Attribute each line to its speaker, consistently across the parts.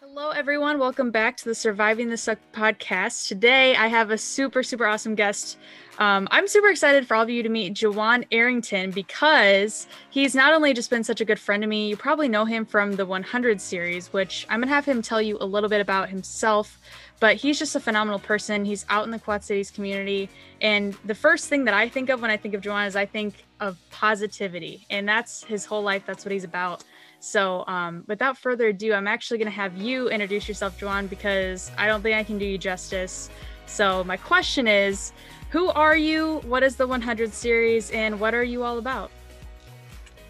Speaker 1: Hello, everyone. Welcome back to the Surviving the Suck podcast. Today, I have a super, super awesome guest. Um, I'm super excited for all of you to meet Jaawan Arrington because he's not only just been such a good friend to me, you probably know him from the 100 series, which I'm going to have him tell you a little bit about himself. But he's just a phenomenal person. He's out in the Quad Cities community. And the first thing that I think of when I think of Jaawan is I think of positivity. And that's his whole life. That's what he's about. So, um, without further ado, I'm actually going to have you introduce yourself, Jaawan, because I don't think I can do you justice. So, my question is Who are you? What is the 100 series? And what are you all about?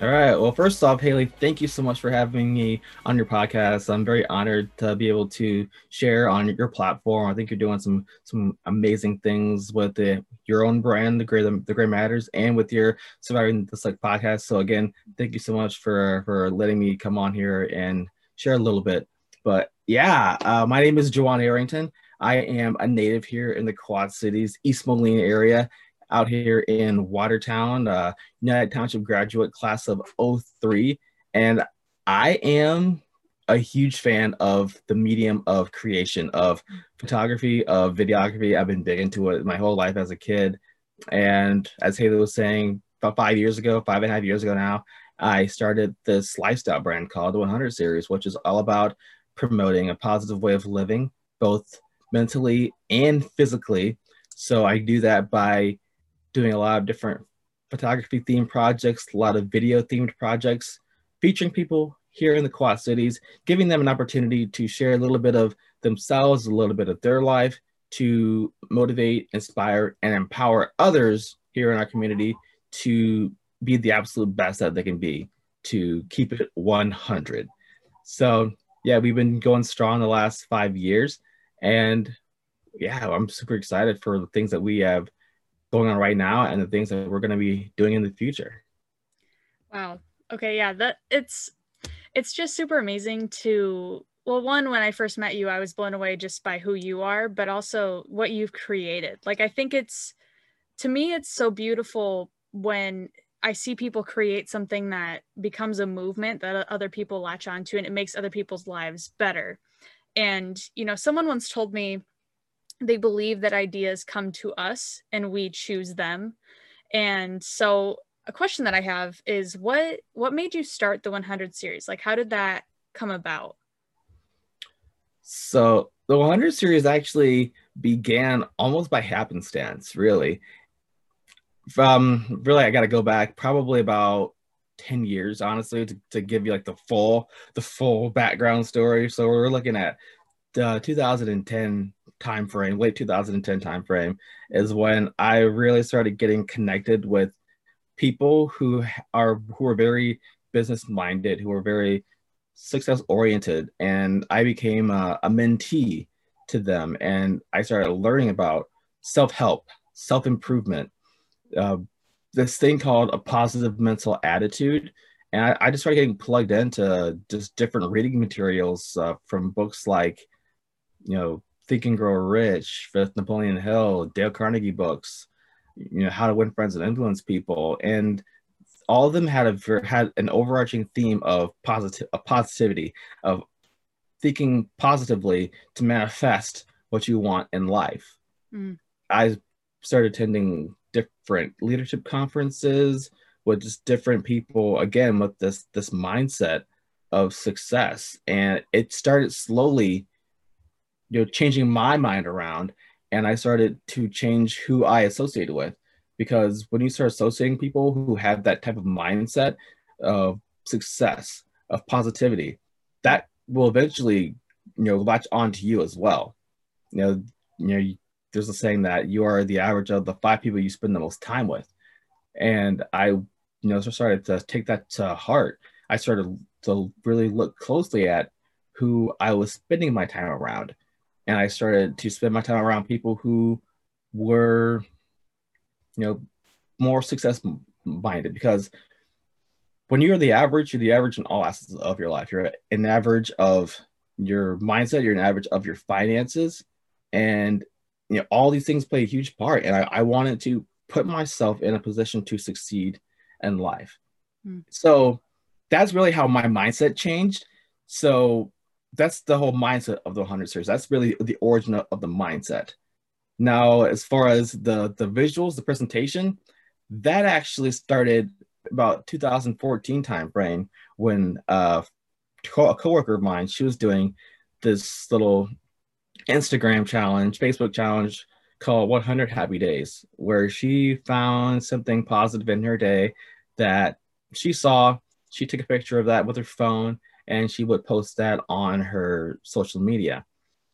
Speaker 2: All right. Well, first off, Haley, thank you so much for having me on your podcast. I'm very honored to be able to share on your platform. I think you're doing some some amazing things with the, your own brand, the Gray the Gray Matters, and with your Surviving the Suck podcast. So again, thank you so much for for letting me come on here and share a little bit. But yeah, uh, my name is Jaawan Arrington. I am a native here in the Quad Cities, East Moline area, out here in Watertown, uh, United Township graduate class of 03. And I am a huge fan of the medium of creation, of photography, of videography. I've been big into it my whole life as a kid. And as Haley was saying, about five years ago, five and a half years ago now, I started this lifestyle brand called the 100 Series, which is all about promoting a positive way of living, both mentally and physically. So I do that by doing a lot of different photography themed projects, a lot of video themed projects, featuring people here in the Quad Cities, giving them an opportunity to share a little bit of themselves, a little bit of their life, to motivate, inspire, and empower others here in our community to be the absolute best that they can be, to keep it 100. So, yeah, we've been going strong the last five years. And yeah, I'm super excited for the things that we have going on right now and the things that we're going to be doing in the future.
Speaker 1: Wow. Okay, yeah, that it's it's just super amazing to well one when I first met you I was blown away just by who you are, but also what you've created. Like I think it's to me it's so beautiful when I see people create something that becomes a movement that other people latch onto and it makes other people's lives better. And you know, someone once told me they believe that ideas come to us and we choose them. And so a question that i have is what what made you start the 100 series? Like how did that come about?
Speaker 2: So the 100 series actually began almost by happenstance really. From really i got to go back probably about 10 years honestly to, to give you like the full the full background story. So we're looking at the 2010 time frame, late 2010 time frame, is when I really started getting connected with people who are who are very business minded, who are very success oriented, and I became a, a mentee to them, and I started learning about self help, self improvement, uh, this thing called a positive mental attitude. And I, I, just started getting plugged into just different reading materials uh, from books like, you know, Think and Grow Rich, Fifth Napoleon Hill, Dale Carnegie books, you know, How to Win Friends and Influence People, and all of them had a had an overarching theme of positive, of positivity, of thinking positively to manifest what you want in life. Mm. I started attending different leadership conferences with just different people, again with this this mindset of success, and it started slowly you know changing my mind around and i started to change who i associated with. Because when you start associating people who have that type of mindset of success of positivity that will eventually you know latch onto you as well. You know you know there's a saying that you are the average of the five people you spend the most time with. And i you know so started to take that to heart. I started to really look closely at who i was spending my time around and I started to spend my time around people who were, you know, more success minded because when you're the average, you're the average in all aspects of your life. You're an average of your mindset, you're an average of your finances, and you know all these things play a huge part. And I, I wanted to put myself in a position to succeed in life. Mm. So that's really how my mindset changed. So that's the whole mindset of the 100 series. That's really the origin of, the mindset. Now, as far as the the visuals, the presentation, that actually started about 2014 time frame when uh, a coworker of mine she was doing this little Instagram challenge, Facebook challenge called 100 Happy Days, where she found something positive in her day that she saw. She took a picture of that with her phone and she would post that on her social media.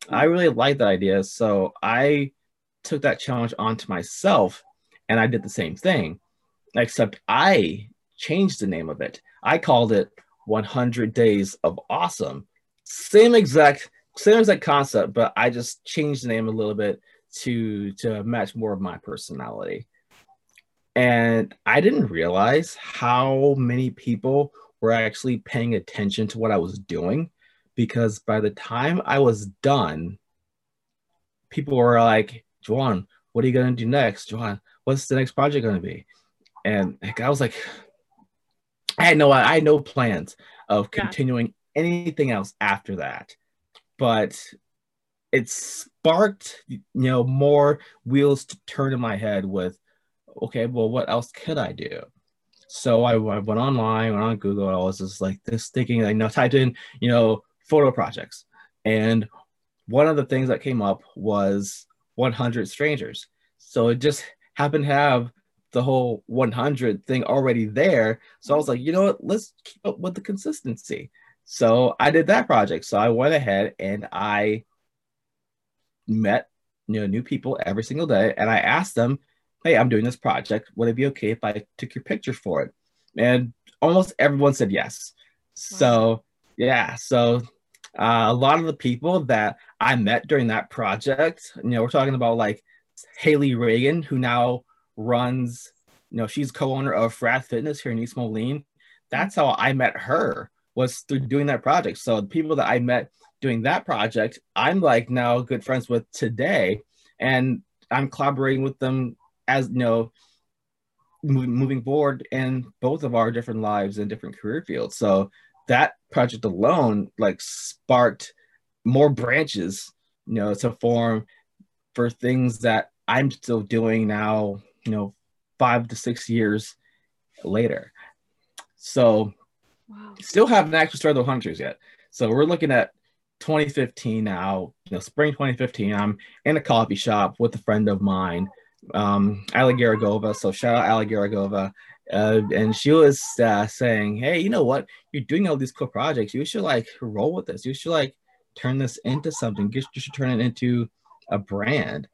Speaker 2: Mm. I really liked that idea. So I took that challenge onto myself and I did the same thing, except I changed the name of it. I called it 100 Days of Awesome. Same exact same exact concept, but I just changed the name a little bit to to match more of my personality. And I didn't realize how many people were actually paying attention to what I was doing because by the time I was done, people were like, Jaawan, what are you gonna do next? Jaawan, what's the next project gonna be? And I was like, I had no I had no plans of continuing yeah. anything else after that. But it sparked you know more wheels to turn in my head with okay, well, what else could I do? So I, I went online, went on Google, I was just like this thinking, I know typed in, you know, photo projects. And one of the things that came up was 100 strangers. So it just happened to have the whole 100 thing already there. So I was like, you know what, let's keep up with the consistency. So I did that project. So I went ahead and I met you know new people every single day and I asked them, hey, I'm doing this project. Would it be okay if I took your picture for it? And almost everyone said yes. Wow. So yeah, so uh, a lot of the people that I met during that project, you know, we're talking about like Haley Reagan, who now runs, you know, she's co-owner of Frath Fitness here in East Moline. That's how I met her was through doing that project. So the people that I met doing that project, I'm like now good friends with today, and I'm collaborating with them as you know moving forward in both of our different lives and different career fields. So that project alone like sparked more branches, you know, to form for things that I'm still doing now, you know, five to six years later. So wow. still haven't actually started the hunters yet. So we're looking at 2015 now, you know, spring 2015. I'm in a coffee shop with a friend of mine um, Ali Garagova. So shout out Ali Garagova. Uh, and she was uh, saying, "Hey, you know what? You're doing all these cool projects. You should like roll with this. You should like turn this into something. You should turn it into a brand,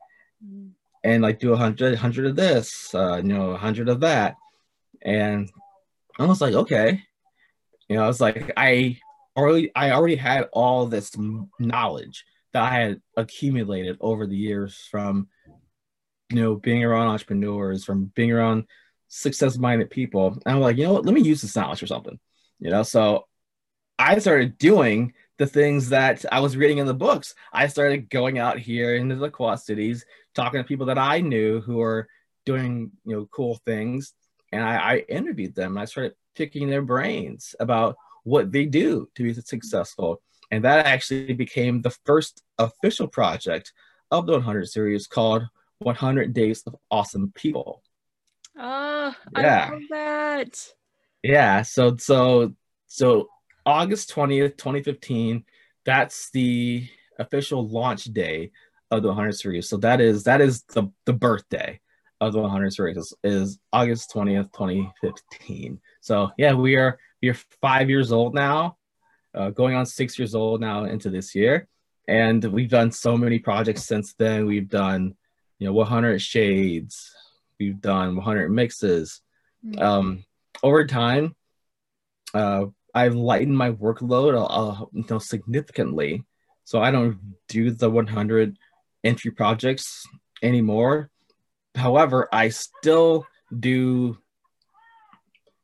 Speaker 2: and like do a hundred, hundred of this, uh, you know, a hundred of that." And I was like, "Okay." You know, I was like, I already, I already had all this knowledge that I had accumulated over the years from you know, being around entrepreneurs, from being around success minded people. And I'm like, you know what, let me use this knowledge for something, you know? So I started doing the things that I was reading in the books. I started going out here into the Quad Cities, talking to people that I knew who were doing, you know, cool things. And I, I interviewed them and I started picking their brains about what they do to be successful. And that actually became the first official project of the 100 series called 100 Days of Awesome People.
Speaker 1: Oh, yeah. I love that.
Speaker 2: Yeah. So, so, so August 20th, 2015, that's the official launch day of the 100 series. So that is, that is the, the birthday of the 100 series is, is August 20th, 2015. So yeah, we are, we are five years old now, uh, going on six years old now into this year. And we've done so many projects since then. We've done you know 100 shades we've done 100 mixes. Mm-hmm. um, over time uh, i've lightened my workload uh, you know, significantly. So i don't do the 100 entry projects anymore. However i still do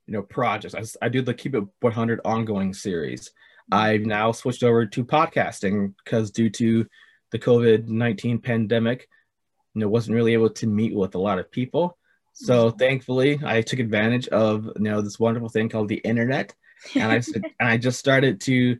Speaker 2: you know projects. I, I do the keep it 100 ongoing series. I've now switched over to podcasting because due to the covid-19 pandemic you know wasn't really able to meet with a lot of people. So mm-hmm. thankfully i took advantage of you know this wonderful thing called the internet and i and i just started to you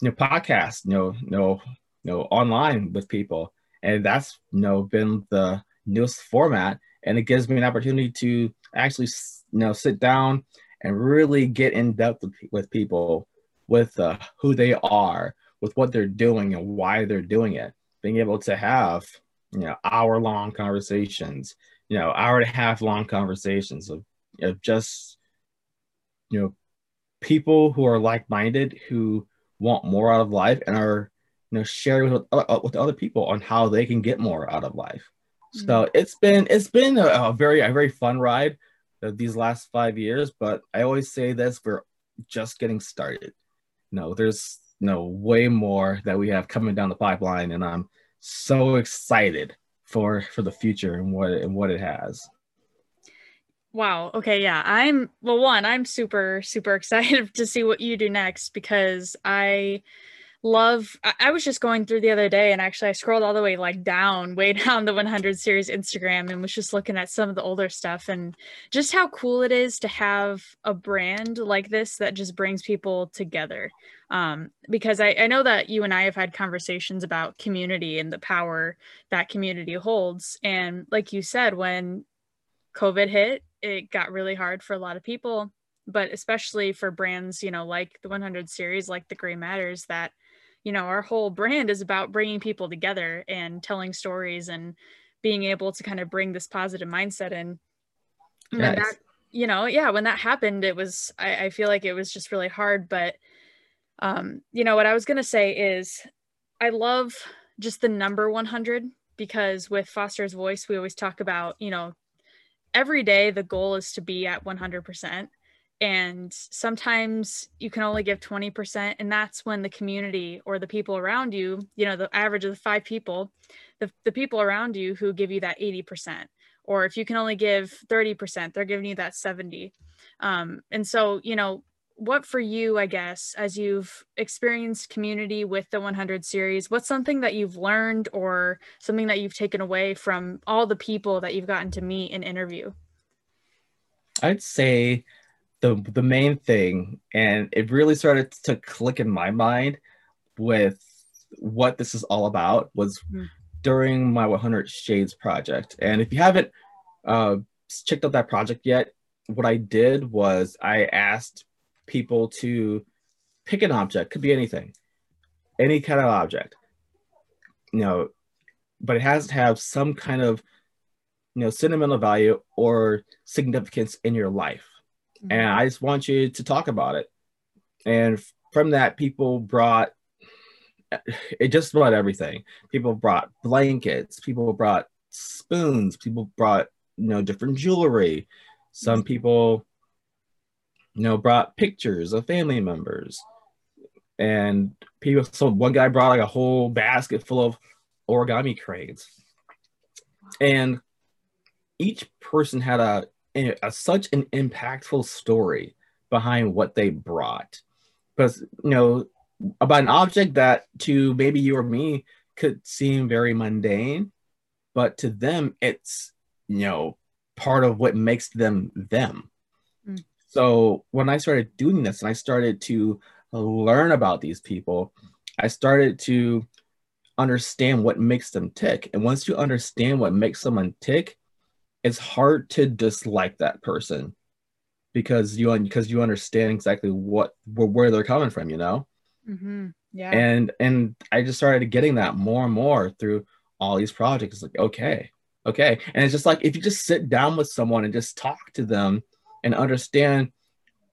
Speaker 2: know podcasts you know you know you know online with people. And that's you know been the newest format and it gives me an opportunity to actually you know sit down and really get in depth with, with people with uh, who they are with what they're doing and why they're doing it. Being able to have you know hour long conversations you know hour and a half long conversations of, of just you know people who are like-minded who want more out of life and are you know sharing with, uh, with other people on how they can get more out of life mm-hmm. so it's been it's been a, a, very a very fun ride these last five years but i always say this we're just getting started no there's no way more that we have coming down the pipeline and i'm so excited for for the future and what and what it has
Speaker 1: Wow. Okay. Yeah. I'm, well, one, I'm super, super excited to see what you do next because I love, I, I, was just going through the other day and actually I scrolled all the way like down, way down the 100 series Instagram and was just looking at some of the older stuff and just how cool it is to have a brand like this that just brings people together. Um, because I, I know that you and I have had conversations about community and the power that community holds. And like you said, when COVID hit, it got really hard for a lot of people, but especially for brands, you know, like the 100 series, like the Gray Matters, that, you know, our whole brand is about bringing people together and telling stories and being able to kind of bring this positive mindset in. When that, you know, yeah, when that happened, it was, I, I feel like it was just really hard. But, um, you know, what I was going to say is I love just the number 100 because with Foster's Voice, we always talk about, you know, every day the goal is to be at 100% and sometimes you can only give 20% and that's when the community or the people around you you know the average of the five people the, the people around you who give you that 80% or if you can only give 30% they're giving you that 70 um, and so you know what for you, I guess, as you've experienced community with the 100 series, what's something that you've learned or something that you've taken away from all the people that you've gotten to meet and interview?
Speaker 2: I'd say the the main thing, and it really started to click in my mind with what this is all about, was mm-hmm. during my 100 Shades project. And if you haven't uh, checked out that project yet, what I did was I asked people to pick an object, could be anything, any kind of object, you know, but it has to have some kind of, you know, sentimental value or significance in your life. And I just want you to talk about it. And from that, people brought it just about everything. People brought blankets, people brought spoons, people brought, you know, different jewelry. Some people you know, brought pictures of family members. And people, so one guy brought like a whole basket full of origami cranes, And each person had a, a, uh, such an impactful story behind what they brought. Because, you know, about an object that to maybe you or me could seem very mundane, but to them, it's, you know, part of what makes them them. Mm. So when I started doing this and I started to learn about these people, I started to understand what makes them tick. And once you understand what makes someone tick, it's hard to dislike that person because you because you understand exactly what where they're coming from, you know. Mm-hmm. Yeah. And and I just started getting that more and more through all these projects. It's like okay, okay, and it's just like if you just sit down with someone and just talk to them and understand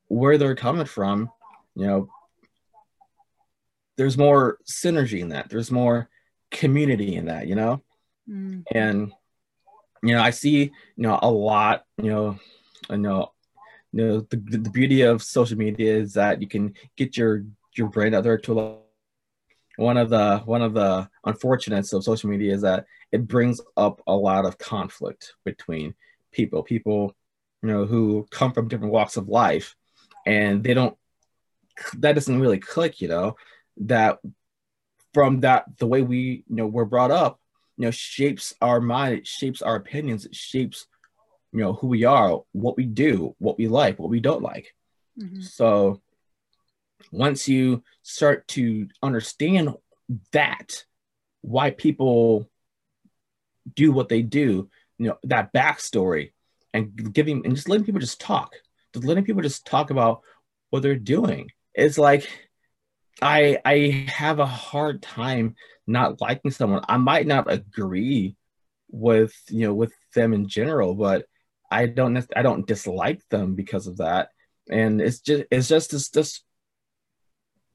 Speaker 2: where they're coming from, you know, there's more synergy in that. There's more community in that, you know? Mm. And you know, I see, you know, a lot, you know, I know, you know, the, the beauty of social media is that you can get your your brand out there to a lot. One of the one of the unfortunates of social media is that it brings up a lot of conflict between people. People you know, who come from different walks of life and they don't, that doesn't really click, you know, that from that, the way we, you know, we're brought up, you know, shapes our mind, it shapes our opinions, it shapes, you know, who we are, what we do, what we like, what we don't like. Mm-hmm. So once you start to understand that why people do what they do you know that backstory and giving and just letting people just talk just letting people just talk about what they're doing it's like i i have a hard time not liking someone. I might not agree with you know with them in general but i don't i don't dislike them because of that. And it's just it's just this this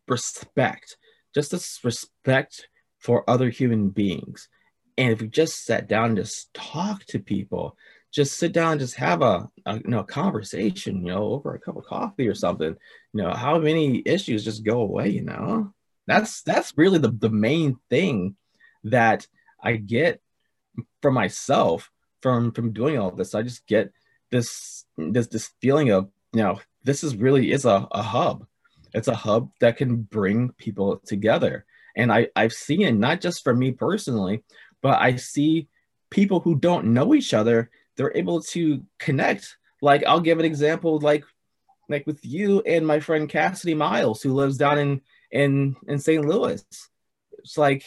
Speaker 2: respect just this respect for other human beings. And if we just sat down and just talk to people just sit down and just have a, a you know conversation you know over a cup of coffee or something. You know how many issues just go away you know? That's that's really the, the main thing that i get for myself from from doing all this. I just get this this this feeling of you know this is really is a, a hub. It's a hub that can bring people together. And i i've seen it not just for me personally but i see people who don't know each other they're able to connect. Like I'll give an example, like like with you and my friend Cassidy Miles, who lives down in in in St. Louis. It's like,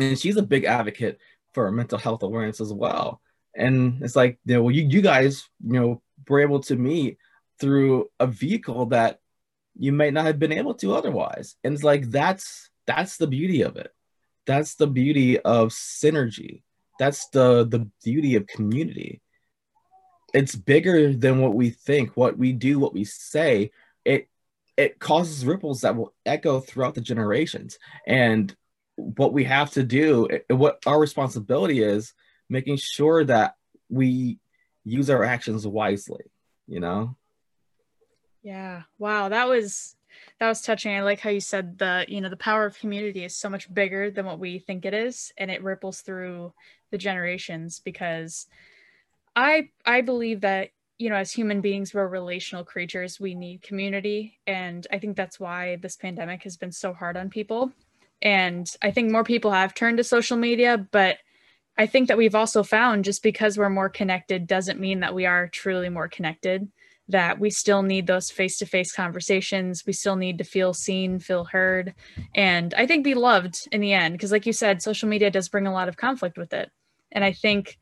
Speaker 2: and she's a big advocate for mental health awareness as well. And it's like, you know, well, you, you guys, you know, were able to meet through a vehicle that you might not have been able to otherwise. And it's like that's that's the beauty of it. That's the beauty of synergy that's the the beauty of community. It's bigger than what we think what we do what we say. It it causes ripples that will echo throughout the generations. And what we have to do what our responsibility is making sure that we use our actions wisely you know?
Speaker 1: Yeah. Wow. That was that was touching. I like how you said the you know the power of community is so much bigger than what we think it is and it ripples through the generations because I I believe that you know as human beings we're relational creatures. We need community. And I think that's why this pandemic has been so hard on people. And I think more people have turned to social media but I think that we've also found just because we're more connected doesn't mean that we are truly more connected that we still need those face-to-face conversations. We still need to feel seen feel heard. And i think be loved in the end because like you said social media does bring a lot of conflict with it and I think,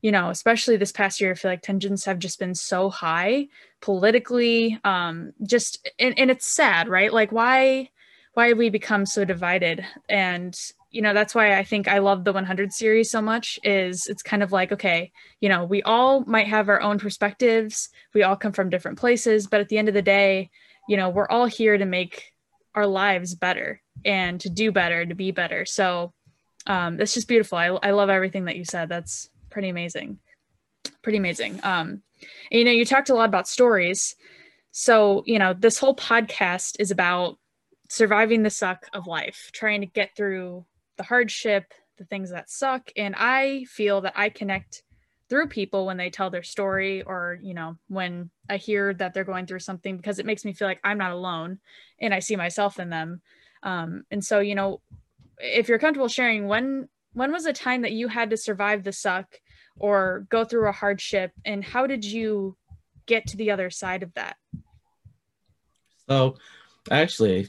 Speaker 1: you know, especially this past year, I feel like tensions have just been so high politically. Um, just and, and it's sad, right? Like why why have we become so divided? And you know that's why i think i love the 100 series so much is it's kind of like okay you know we all might have our own perspectives we all come from different places but at the end of the day you know we're all here to make our lives better and to do better to be better so um, it's just beautiful. I, I love everything that you said. That's pretty amazing. Pretty amazing. Um, and, you know, you talked a lot about stories. So, you know, this whole podcast is about surviving the suck of life, trying to get through the hardship, the things that suck. And I feel that I connect through people when they tell their story or, you know, when I hear that they're going through something because it makes me feel like I'm not alone and I see myself in them. Um, and so, you know, if you're comfortable sharing when when was a time that you had to survive the suck or go through a hardship? And how did you get to the other side of that?
Speaker 2: So actually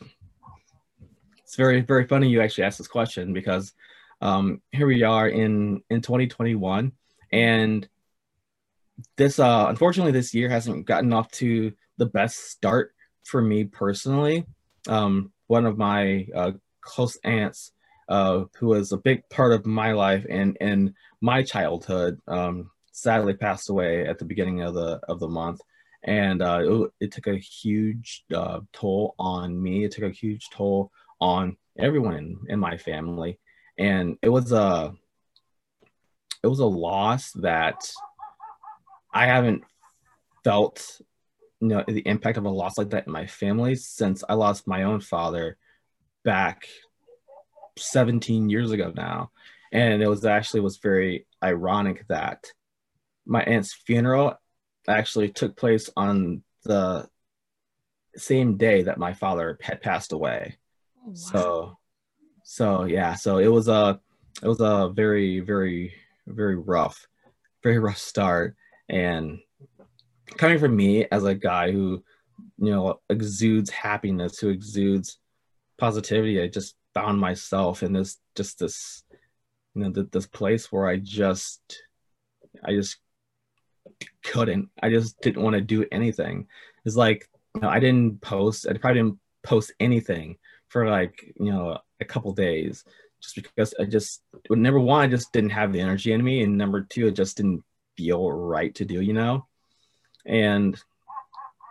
Speaker 2: it's very very funny you actually asked this question because um, here we are in in 2021 and this uh unfortunately this year hasn't gotten off to the best start for me personally. Um one of my uh, close aunts uh, who was a big part of my life and and my childhood, um, sadly passed away at the beginning of the of the month, and uh, it, it, took a huge uh, toll on me. It took a huge toll on everyone in, in my family, and it was a it was a loss that I haven't felt you know the impact of a loss like that in my family since I lost my own father back 17 years ago now. And it was actually was very ironic that my aunt's funeral actually took place on the same day that my father had passed away. Oh, wow. so so yeah so it was a it was a very very very rough very rough start. And coming from me as a guy who you know exudes happiness who exudes positivity i just found myself in this just this you know th- this place where i just i just couldn't i just didn't want to do anything. It's like you know, i didn't post i probably didn't post anything for like you know a couple days just because i just number one i just didn't have the energy in me and number two it just didn't feel right to do you know? And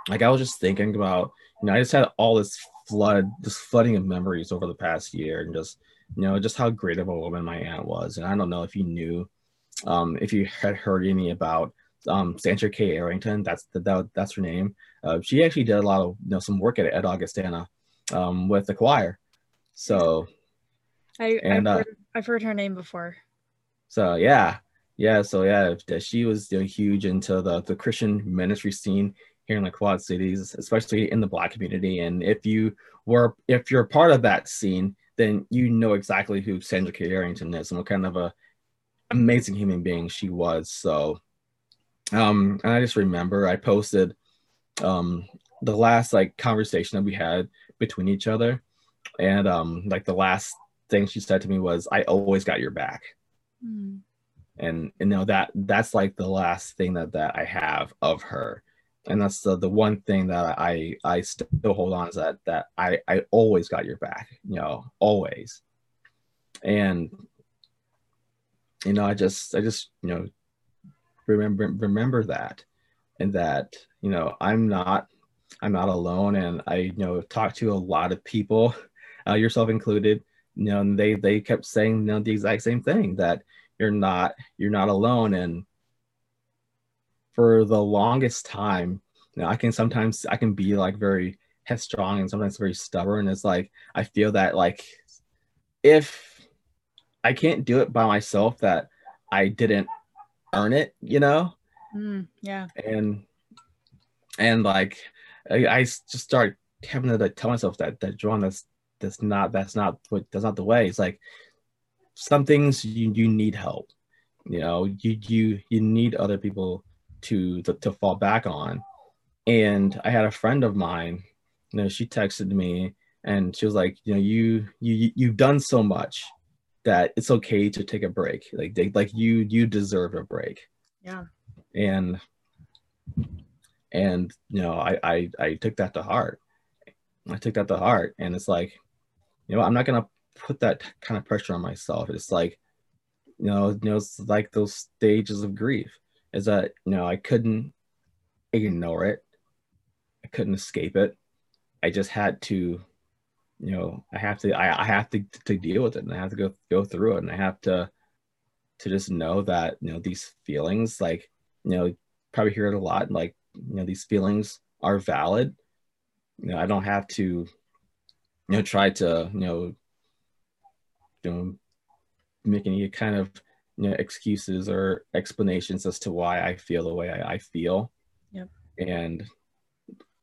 Speaker 2: like I was just thinking about, you know, I just had all this flood, this flooding of memories over the past year, and just, you know, just how great of a woman my aunt was. And I don't know if you knew, um, if you had heard any about um, Sandra K. Arrington. That's the, that, that's her name. Uh, she actually did a lot of, you know, some work at, at Augustana um, with the choir. So,
Speaker 1: I, and, I've, uh, heard, I've heard her name before.
Speaker 2: So yeah, yeah. So yeah, she was you know, huge into the the Christian ministry scene here in the Quad Cities, especially in the Black community. And if you were, if you're part of that scene, then you know exactly who Sandra K. Arrington is and what kind of a amazing human being she was. So, um, and I just remember I posted um the last like conversation that we had between each other, and um like the last thing she said to me was, "I always got your back." Mm. And you know that that's like the last thing that that I have of her and that's the, the one thing that I I still hold on is that that I I always got your back, you know, always. And you know, I just I just you know remember remember that, and that you know I'm not I'm not alone, and I you know talk to a lot of people, uh, yourself included. You know, and they they kept saying you know the exact same thing that you're not you're not alone, and for the longest time, you know, I can sometimes I can be like very headstrong and sometimes very stubborn. It's like I feel that like if I can't do it by myself, that I didn't earn it, you know?
Speaker 1: Mm, yeah.
Speaker 2: And and like I, I just start having to like, tell myself that that John that's that's not that's not what that's not the way. It's like some things you you need help. You know, you you you need other people to, to, to fall back on. And I had a friend of mine, you know, she texted me and she was like, you know, you you you've done so much that it's okay to take a break. Like they like you you deserve a break.
Speaker 1: Yeah.
Speaker 2: And and you know, I I I took that to heart. I took that to heart and it's like, you know, I'm not gonna put that kind of pressure on myself. It's like, you know, you know, it's like those stages of grief is that you know I couldn't ignore it. I couldn't escape it. I just had to, you know, I have to I, I have to to deal with it and I have to go go through it and I have to to just know that, you know, these feelings like, you know, probably hear it a lot, like, you know, these feelings are valid. You know, I don't have to, you know, try to, you know, you know, make any kind of you know, excuses or explanations as to why I feel the way I, I feel.
Speaker 1: Yep.
Speaker 2: And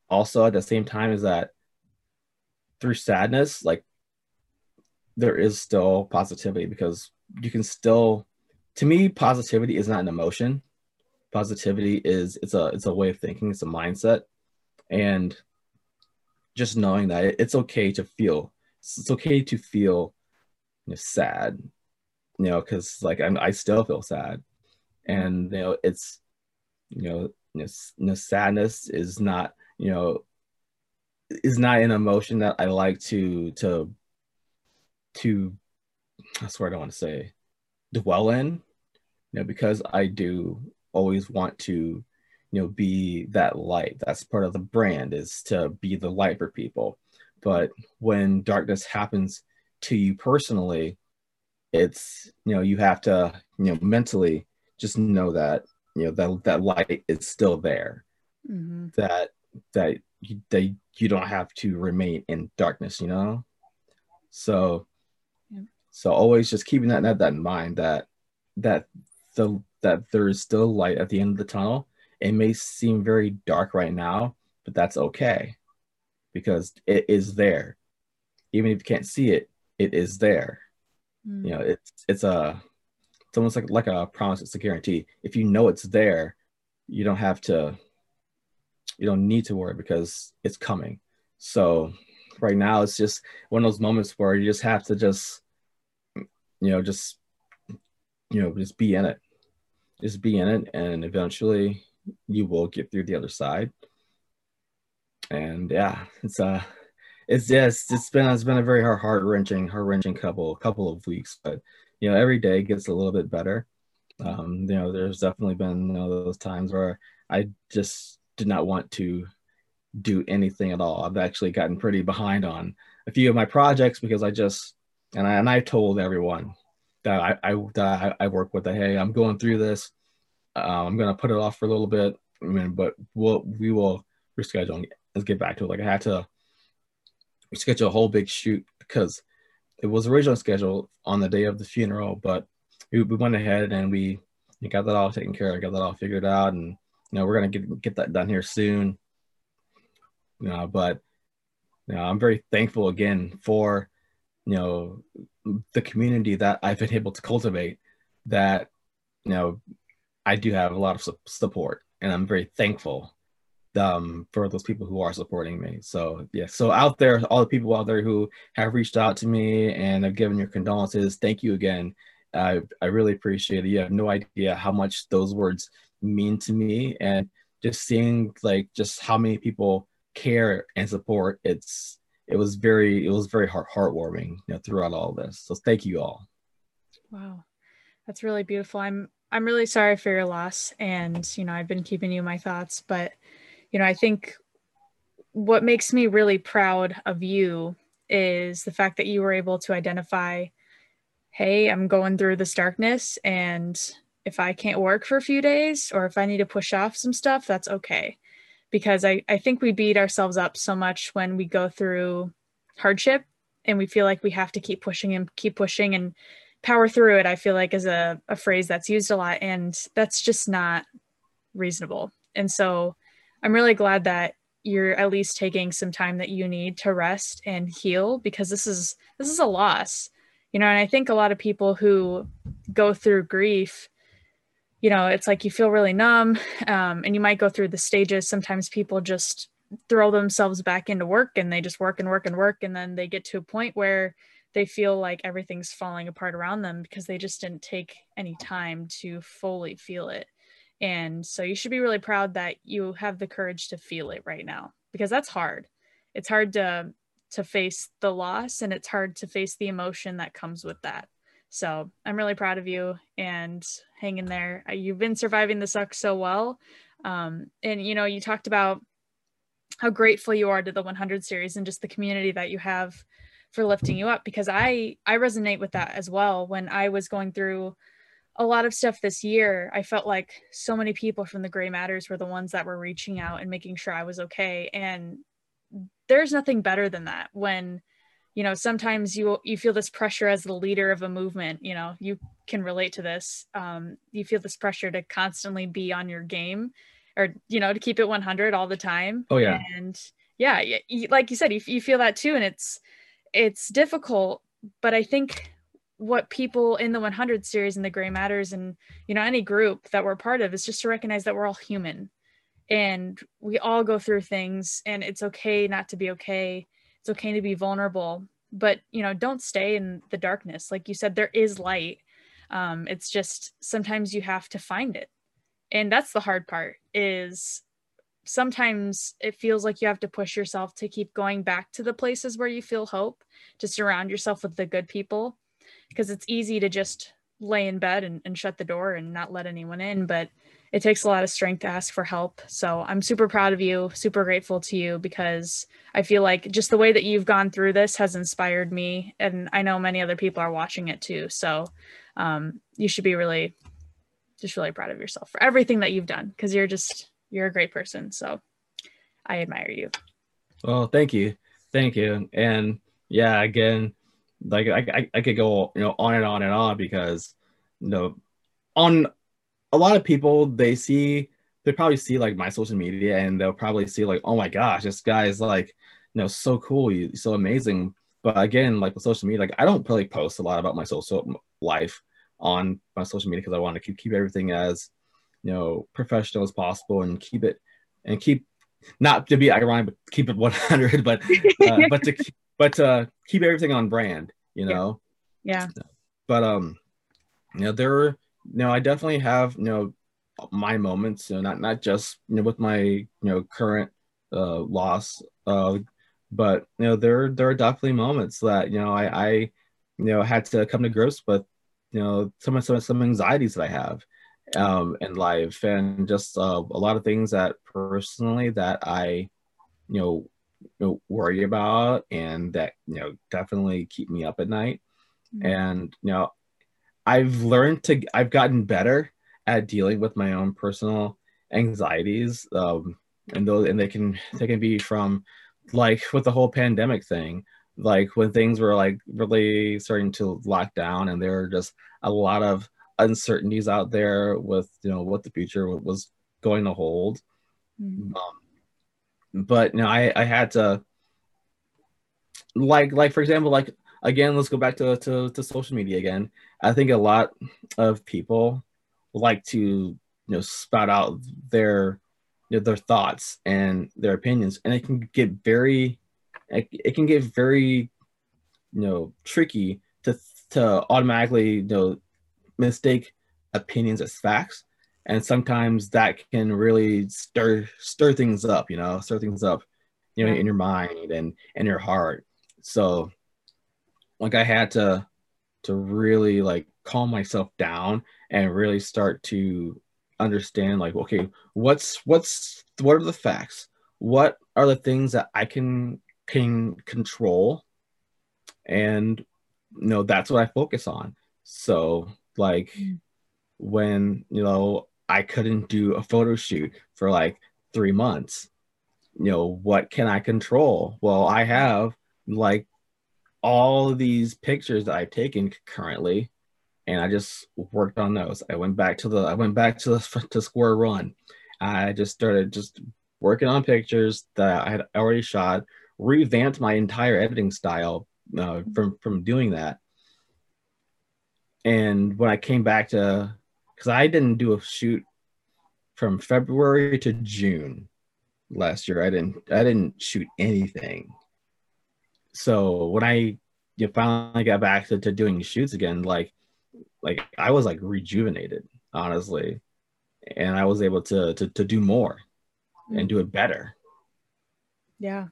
Speaker 2: also at the same time is that through sadness, like there is still positivity because you can still to me, positivity is not an emotion. Positivity is it's a it's a way of thinking, it's a mindset. And just knowing that it's okay to feel it's okay to feel you know, sad you know, because like I'm, I still feel sad, and you know, it's, you know, you know, sadness is not, you know, is not an emotion that I like to to to. That's what I don't want to say, dwell in, you know, because I do always want to, you know, be that light. That's part of the brand is to be the light for people. But when darkness happens to you personally, it's you know you have to you know mentally just know that you know that that light is still there. Mm-hmm. that that you, that you don't have to remain in darkness you know? So yeah. so always just keeping that, that that in mind that that the that there is still light at the end of the tunnel. It may seem very dark right now but that's okay because it is there. Even if you can't see it it is there Mm. You know, it's it's a it's almost like like a promise. It's a guarantee. If you know it's there, you don't have to. you don't need to worry because it's coming. So right now it's just one of those moments where you just have to just you know just you know just be in it just be in it and eventually you will get through the other side and yeah it's uh it's just it's been it's been a very heart wrenching heart wrenching couple couple of weeks but you know every day gets a little bit better um you know there's definitely been you know, those times where i just did not want to do anything at all. I've actually gotten pretty behind on a few of my projects because I just and I and I told everyone that I, I that I, I work with that hey I'm going through this. Uh, I'm gonna put it off for a little bit. I mean, but we'll we will reschedule and get back to it. Like I had to reschedule a whole big shoot because it was originally scheduled on the day of the funeral, but we, we went ahead and we, we got that all taken care of, got that all figured out, and you know we're gonna get get that done here soon uh, but you know, I'm very thankful again for you know the community that I've been able to cultivate. That you know I do have a lot of su- support, and I'm very thankful um, for those people who are supporting me. So yeah, so out there, all the people out there who have reached out to me and have given your condolences, thank you again. I I really appreciate it. You have no idea how much those words mean to me, and just seeing like just how many people care and support. It's it was very it was very heart heartwarming you know, throughout all this. So thank you all.
Speaker 1: Wow, that's really beautiful. I'm I'm really sorry for your loss, and you know I've been keeping you in my thoughts, but you know I think what makes me really proud of you is the fact that you were able to identify hey i'm going through this darkness and if i can't work for a few days or if i need to push off some stuff that's okay. Because I, I think we beat ourselves up so much when we go through hardship and we feel like we have to keep pushing and keep pushing and power through it i feel like is a, a phrase that's used a lot and that's just not reasonable. And so i'm really glad that you're at least taking some time that you need to rest and heal because this is this is a loss you know and i think a lot of people who go through grief you know, it's like you feel really numb um, and you might go through the stages. Sometimes people just throw themselves back into work and they just work and work and work. And then they get to a point where they feel like everything's falling apart around them because they just didn't take any time to fully feel it. And so you should be really proud that you have the courage to feel it right now because that's hard. It's hard to to face the loss and it's hard to face the emotion that comes with that. So I'm really proud of you and hang in there. Uh, you've been surviving the suck so well. Um, and you know, you talked about how grateful you are to the 100 series and just the community that you have for lifting you up because I I resonate with that as well. When I was going through a lot of stuff this year, I felt like so many people from the Gray Matters were the ones that were reaching out and making sure I was okay. And there's nothing better than that when you know sometimes you you feel this pressure as the leader of a movement you know you can relate to this um, you feel this pressure to constantly be on your game or you know to keep it 100 all the time
Speaker 2: oh yeah
Speaker 1: and yeah you, like you said you, you feel that too and it's it's difficult but i think what people in the 100 series and the gray matters and you know any group that we're part of is just to recognize that we're all human and we all go through things and it's okay not to be okay. It's okay to be vulnerable but you know don't stay in the darkness. Like you said there is light. Um, it's just sometimes you have to find it. And that's the hard part is sometimes it feels like you have to push yourself to keep going back to the places where you feel hope to surround yourself with the good people because it's easy to just lay in bed and, and shut the door and not let anyone in but it takes a lot of strength to ask for help. So I'm super proud of you, super grateful to you because I feel like just the way that you've gone through this has inspired me. And I know many other people are watching it too. So um, you should be really, just really proud of yourself for everything that you've done because you're just, you're a great person. So I admire you.
Speaker 2: Well, thank you. Thank you. And yeah, again, like I, I, I could go, you know, on and on and on because, you know, on a lot of people they see they probably see like my social media and they'll probably see like oh my gosh this guy is like you know so cool. He's so amazing. But again like with social media like i don't really post a lot about my social life on my social media because i want to keep, keep everything as you know professional as possible and keep it and keep not to be ironic, but keep it 100, but uh, but to but to keep everything on brand, you know.
Speaker 1: Yeah.
Speaker 2: But um, you know, there were, you know, I definitely have, you know, my moments, you know, not not just you know with my you know current uh loss, uh, but you know there there are definitely moments that you know I I you know had to come to grips with you know some some some anxieties that I have um in life and just uh, a lot of things that personally that I you know worry about and that you know definitely keep me up at night mm-hmm. and you know I've learned to I've gotten better at dealing with my own personal anxieties um, and those and they can they can be from like with the whole pandemic thing like when things were like really starting to lock down and there were just a lot of uncertainties out there with you know what the future was going to hold mm-hmm. um, but you know I, I had to like like for example like again let's go back to, to to social media again. I think a lot of people like to you know spout out their you know, their thoughts and their opinions. And it can get very it, it can get very you know tricky to to automatically you know mistake opinions as facts and sometimes that can really stir stir things up you know stir things up you know in your mind and and your heart. So like i had to to really like calm myself down and really start to understand like okay what's what's what are the facts? What are the things that i can can control? And you know that's what i focus on. So like mm. when you know i couldn't do a photo shoot for like three months you know what can i control well i have like all these pictures that i've taken currently and I just worked on those. I went back to the I went back to the to square one. I just started just working on pictures that I had already shot, revamped my entire editing style uh, from from doing that. And when I came back to, because I didn't do a shoot from February to June last year, I didn't I didn't shoot anything. So when I you finally got back to, to doing shoots again, like like I was like rejuvenated, honestly, and I was able to to to do more mm. and do it better.
Speaker 1: Yeah.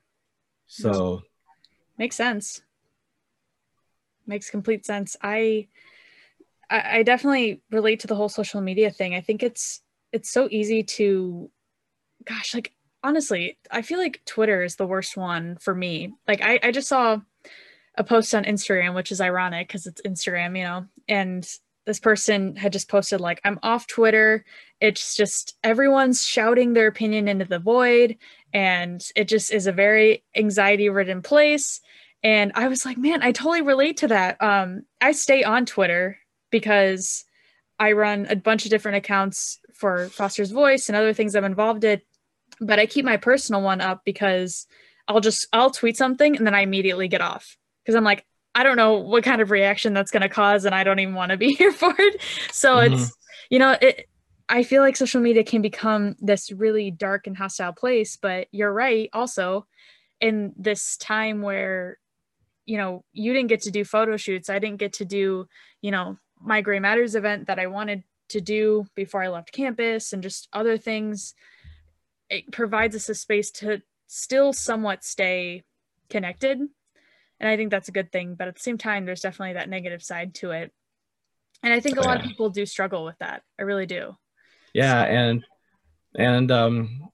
Speaker 2: So
Speaker 1: makes sense. Makes complete sense. I I definitely relate to the whole social media thing. I think it's it's so easy to gosh, like honestly, I feel like Twitter is the worst one for me. Like I, I just saw a post on Instagram, which is ironic because it's Instagram, you know, and this person had just posted like i'm off twitter it's just everyone's shouting their opinion into the void and it just is a very anxiety ridden place and i was like man i totally relate to that um i stay on twitter because i run a bunch of different accounts for foster's voice and other things i'm involved in but i keep my personal one up because i'll just i'll tweet something and then i immediately get off because i'm like I don't know what kind of reaction that's going to cause, and I don't even want to be here for it. So mm-hmm. it's, you know, it, I feel like social media can become this really dark and hostile place, but you're right. Also, in this time where, you know, you didn't get to do photo shoots, I didn't get to do, you know, my Gray Matters event that I wanted to do before I left campus and just other things. It provides us a space to still somewhat stay connected and i think that's a good thing but at the same time there's definitely that negative side to it and i think a lot yeah. of people do struggle with that i really do
Speaker 2: yeah so. and and um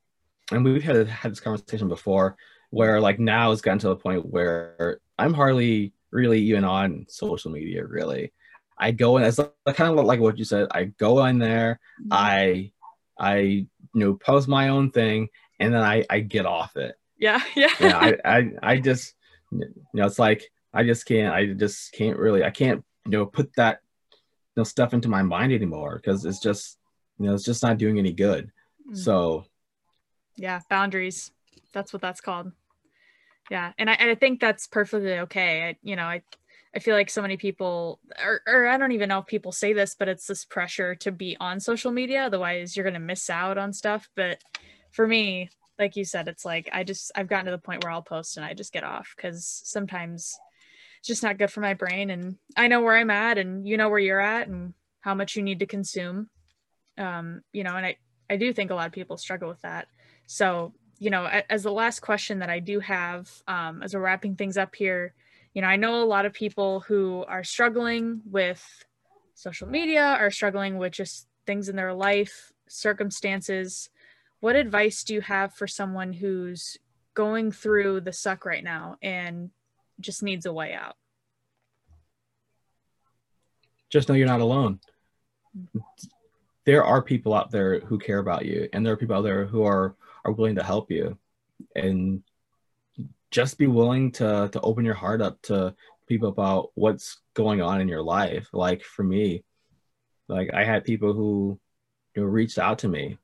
Speaker 2: and we've had had this conversation before where like now it's gotten to the point where i'm hardly really even on social media really i go in as kind of like what you said i go in there mm-hmm. i i you know post my own thing and then i i get off it.
Speaker 1: Yeah yeah,
Speaker 2: yeah I, I i just you know it's like i just can't i just can't really i can't you know put that you know stuff into my mind anymore because it's just you know it's just not doing any good. Mm. so
Speaker 1: yeah boundaries that's what that's called. Yeah and I, and I think that's perfectly okay. I, you know i i feel like so many people or, or i don't even know if people say this but it's this pressure to be on social media otherwise you're going to miss out on stuff but for me like you said, it's like I just I've gotten to the point where I'll post and I just get off because sometimes it's just not good for my brain. And I know where I'm at, and you know where you're at, and how much you need to consume. Um, you know, and I I do think a lot of people struggle with that. So you know, as the last question that I do have, um, as we're wrapping things up here, you know, I know a lot of people who are struggling with social media, are struggling with just things in their life, circumstances what advice do you have for someone who's going through the suck right now and just needs a way out?
Speaker 2: Just know you're not alone. There are people out there who care about you, and there are people out there who are are willing to help you. And just be willing to to open your heart up to people about what's going on in your life. Like for me, like I had people who you know, reached out to me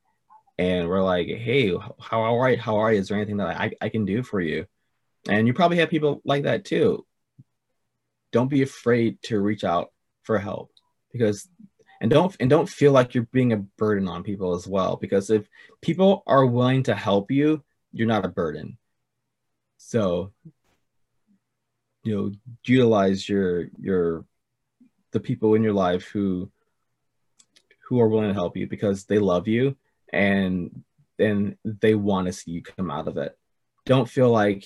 Speaker 2: and we're like, hey, how are you? How are you? Is there anything that I, I can do for you? And you probably have people like that too. Don't be afraid to reach out for help because and don't and don't feel like you're being a burden on people as well because if people are willing to help you, you're not a burden. So you know, utilize your your the people in your life who who are willing to help you because they love you and then they want to see you come out of it. Don't feel like,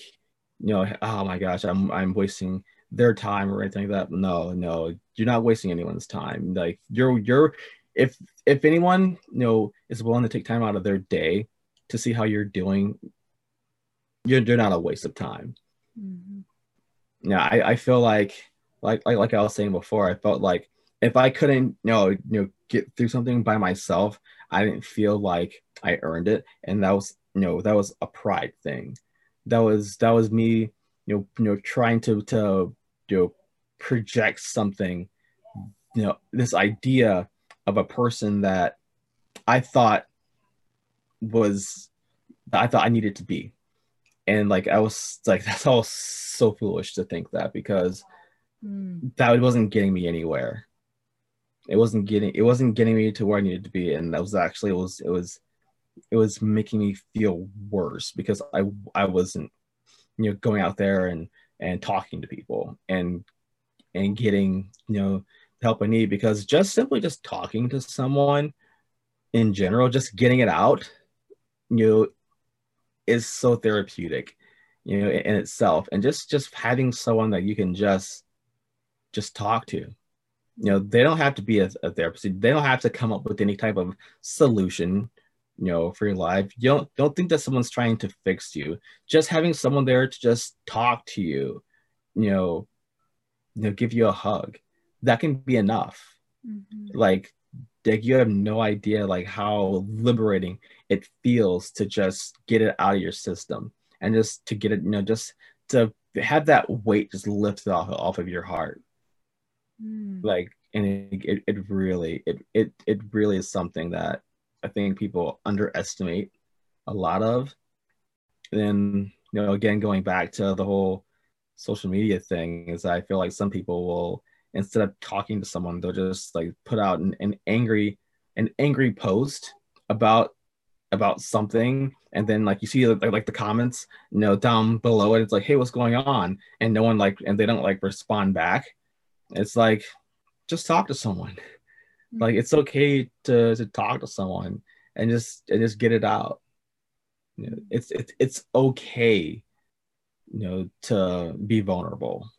Speaker 2: you know, oh my gosh, I'm I'm wasting their time or anything like that. No, no, you're not wasting anyone's time. Like you're you're if if anyone you know is willing to take time out of their day to see how you're doing, you're you're not a waste of time. Mm-hmm. Yeah, I, I feel like like like like I was saying before, I felt like if I couldn't you know you know get through something by myself, I didn't feel like I earned it, and that was you know that was a pride thing. That was that was me you know you know trying to to you know project something you know this idea of a person that I thought was I thought I needed to be. And like I was like that's all so foolish to think that because mm. that wasn't getting me anywhere it wasn't getting it wasn't getting me to where I needed to be, and that was actually it was it was it was making me feel worse because I I wasn't you know going out there and and talking to people and and getting you know help I need because just simply just talking to someone in general, just getting it out, you know, is so therapeutic, you know, in, in itself, and just just having someone that you can just just talk to you know they don't have to be a, a therapist. They don't have to come up with any type of solution you know for your life. You don't don't think that someone's trying to fix you. Just having someone there to just talk to you you know you know give you a hug that can be enough. Mm-hmm. like like you have no idea like how liberating it feels to just get it out of your system and just to get it you know just to have that weight just lifted off, off of your heart Mm. Like, and it, it, really, it, it, it really is something that I think people underestimate a lot of. Then, you know, again, going back to the whole social media thing is I feel like some people will, instead of talking to someone, they'll just like put out an, an angry, an angry post about about something. And then like you see like, like the comments you know down below it it's like hey what's going on? And no one like and they don't like respond back. It's like just talk to someone. Mm-hmm. like it's okay to to talk to someone and just and just get it out. You know, it's it's it's okay you know to be vulnerable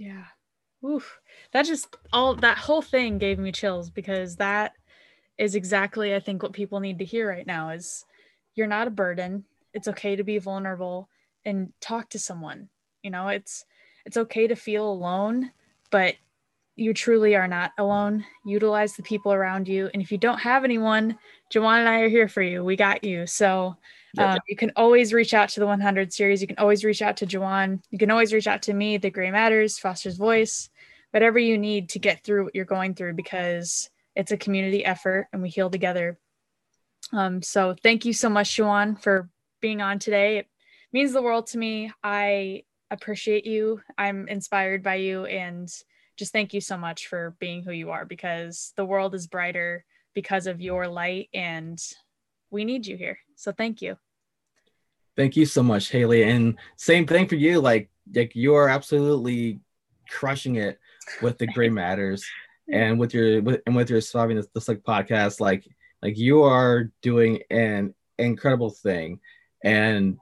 Speaker 1: yeah Oof. That just all that whole thing gave me chills because that is exactly I think what people need to hear right now is you're not a burden. It's okay to be vulnerable and talk to someone. You know, it's it's okay to feel alone, but you truly are not alone. Utilize the people around you. And if you don't have anyone, Jaawan and I are here for you. We got you. So um, you can always reach out to the 100 series. You can always reach out to Jaawan. You can always reach out to me, The Gray Matters, Foster's Voice, whatever you need to get through what you're going through because it's a community effort and we heal together. Um, so thank you so much, Jaawan, for being on today. It means the world to me. I appreciate you. I'm inspired by you and just thank you so much for being who you are because the world is brighter because of your light and we need you here. So thank you.
Speaker 2: Thank you so much, Haley. And same thing for you. Like, like you are absolutely crushing it with the Gray Matters and with your with, and with your surviving this, the Suck podcast. Like, like you are doing an incredible thing, and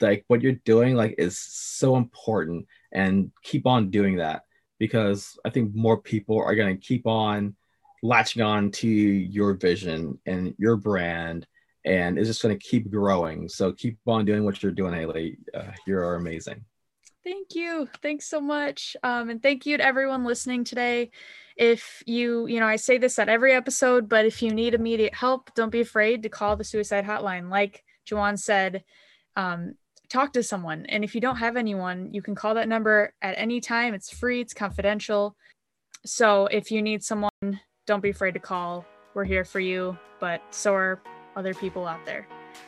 Speaker 2: like what you're doing like is so important. And keep on doing that because I think more people are going to keep on latching on to your vision and your brand and it's just going to keep growing. So keep on doing what you're doing haley uh, you're amazing.
Speaker 1: Thank you. Thanks so much. Um, and thank you to everyone listening today. If you you know i say this at every episode but if you need immediate help don't be afraid to call the suicide hotline. Like Jaawan said um, talk to someone. And if you don't have anyone you can call that number at any time. It's free it's confidential. So if you need someone don't be afraid to call. We're here for you, but so are other people out there.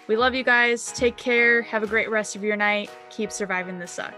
Speaker 1: We love you guys. Take care. Have a great rest of your night. Keep surviving the suck.